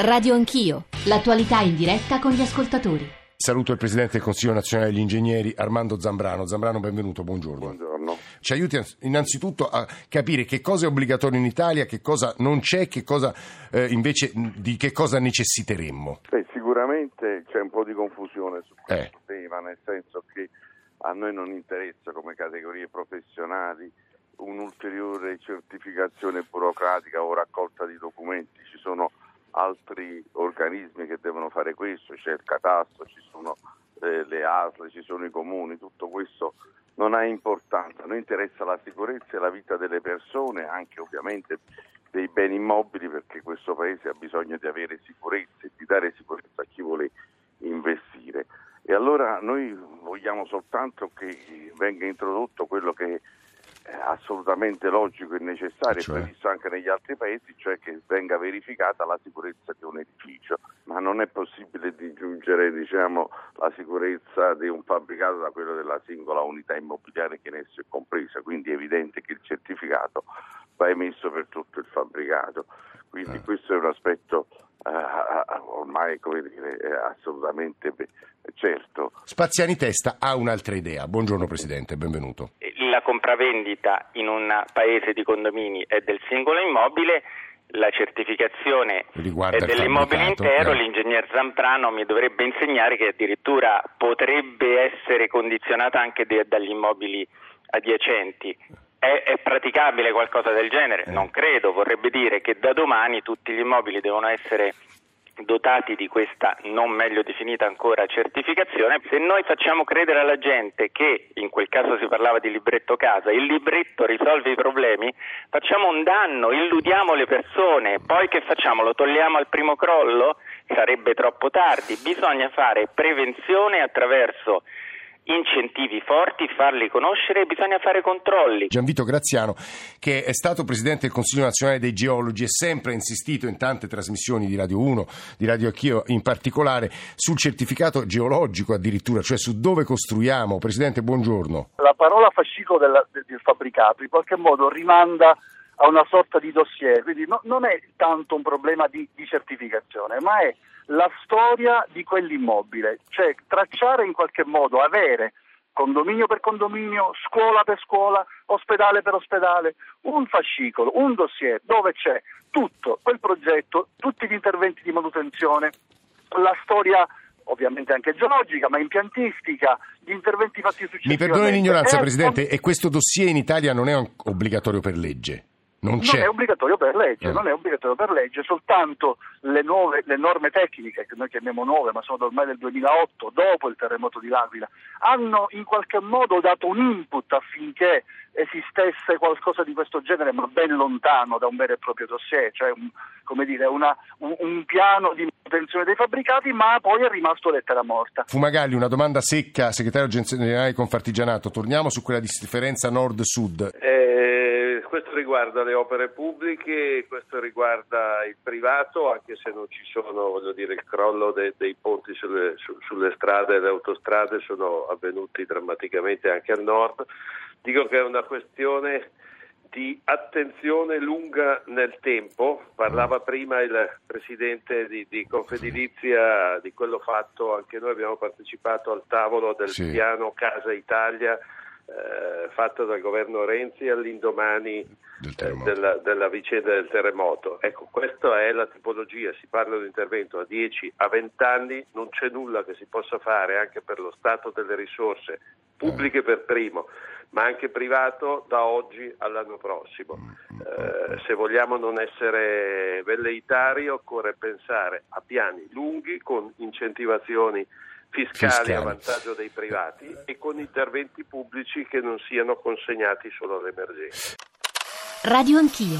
Radio Anch'io, l'attualità in diretta con gli ascoltatori. Saluto il Presidente del Consiglio nazionale degli ingegneri Armando Zambrano. Zambrano, benvenuto, buongiorno. Buongiorno. Ci aiuti innanzitutto a capire che cosa è obbligatorio in Italia, che cosa non c'è, che cosa eh, invece di che cosa necessiteremmo. Beh, sicuramente c'è un po' di confusione su questo Eh. tema, nel senso che a noi non interessa come categorie professionali un'ulteriore certificazione burocratica o raccolta di documenti, ci sono altri organismi che devono fare questo, c'è il catasto, ci sono eh, le ASL, ci sono i comuni, tutto questo non ha importanza, noi interessa la sicurezza e la vita delle persone, anche ovviamente dei beni immobili perché questo Paese ha bisogno di avere sicurezza e di dare sicurezza a chi vuole investire. E allora noi vogliamo soltanto che venga introdotto quello che assolutamente logico e necessario, Cioè? previsto anche negli altri paesi, cioè che venga verificata la sicurezza di un edificio, ma non è possibile di giungere diciamo, la sicurezza di un fabbricato da quello della singola unità immobiliare che in esso è compresa, quindi è evidente che il certificato va emesso per tutto il fabbricato, quindi Ah. questo è un aspetto eh, ormai come dire, eh, assolutamente certo. Spaziani Testa ha un'altra idea. Buongiorno Presidente, benvenuto. La compravendita in un paese di condomini è del singolo immobile, la certificazione è il dell'immobile intero, eh. l'ingegner Zamprano mi dovrebbe insegnare che addirittura potrebbe essere condizionata anche de- dagli immobili adiacenti. È, è praticabile qualcosa del genere? Eh. Non credo, vorrebbe dire che da domani tutti gli immobili devono essere dotati di questa non meglio definita ancora certificazione, se noi facciamo credere alla gente che in quel caso si parlava di libretto casa, il libretto risolve i problemi, facciamo un danno, illudiamo le persone, poi che facciamo? Lo togliamo al primo crollo? Sarebbe troppo tardi, bisogna fare prevenzione attraverso incentivi forti, farli conoscere e bisogna fare controlli. Gianvito Graziano, che è stato Presidente del Consiglio nazionale dei geologi e sempre ha insistito in tante trasmissioni di Radio 1, di Radio Anch'io in particolare, sul certificato geologico addirittura, cioè su dove costruiamo. Presidente, buongiorno. la parola fascicolo del, del fabbricato in qualche modo rimanda a una sorta di dossier, quindi no- non è tanto un problema di, di certificazione, ma è la storia di quell'immobile, cioè tracciare in qualche modo, avere condominio per condominio, scuola per scuola, ospedale per ospedale, un fascicolo, un dossier dove c'è tutto quel progetto, tutti gli interventi di manutenzione, la storia ovviamente anche geologica, ma impiantistica, gli interventi fatti successivamente. Mi perdoni l'ignoranza, Presidente, e questo dossier in Italia non è obbligatorio per legge? Non Non è obbligatorio per legge, Eh. non è obbligatorio per legge, soltanto le, nuove, le norme tecniche, che noi chiamiamo nuove, ma sono ormai del 2008, dopo il terremoto di L'Aquila, hanno in qualche modo dato un input affinché esistesse qualcosa di questo genere, ma ben lontano da un vero e proprio dossier, cioè un, come dire, una- un, un piano di manutenzione dei fabbricati, ma poi è rimasto lettera morta. Fumagalli, una domanda secca, segretario generale di Confartigianato. Torniamo su quella differenza nord-sud. Eh, riguarda le opere pubbliche, questo riguarda il privato, anche se non ci sono, voglio dire, il crollo de- dei ponti sulle, su- sulle strade e le autostrade sono avvenuti drammaticamente anche al nord. Dico che è una questione di attenzione lunga nel tempo. Parlava prima il presidente di, di Confedilizia di quello fatto, anche noi abbiamo partecipato al tavolo del Sì. piano Casa Italia eh, fatto dal governo Renzi all'indomani eh, della, della vicenda del terremoto. Ecco, questa è la tipologia, si parla di un intervento a 10 a 20 anni, non c'è nulla che si possa fare anche per lo stato delle risorse pubbliche per primo, ma anche privato da oggi all'anno prossimo. Eh, se vogliamo non essere velleitari occorre pensare a piani lunghi con incentivazioni fiscali, Fiscali. a vantaggio dei privati e con interventi pubblici che non siano consegnati solo all'emergenza. Radio Anch'io,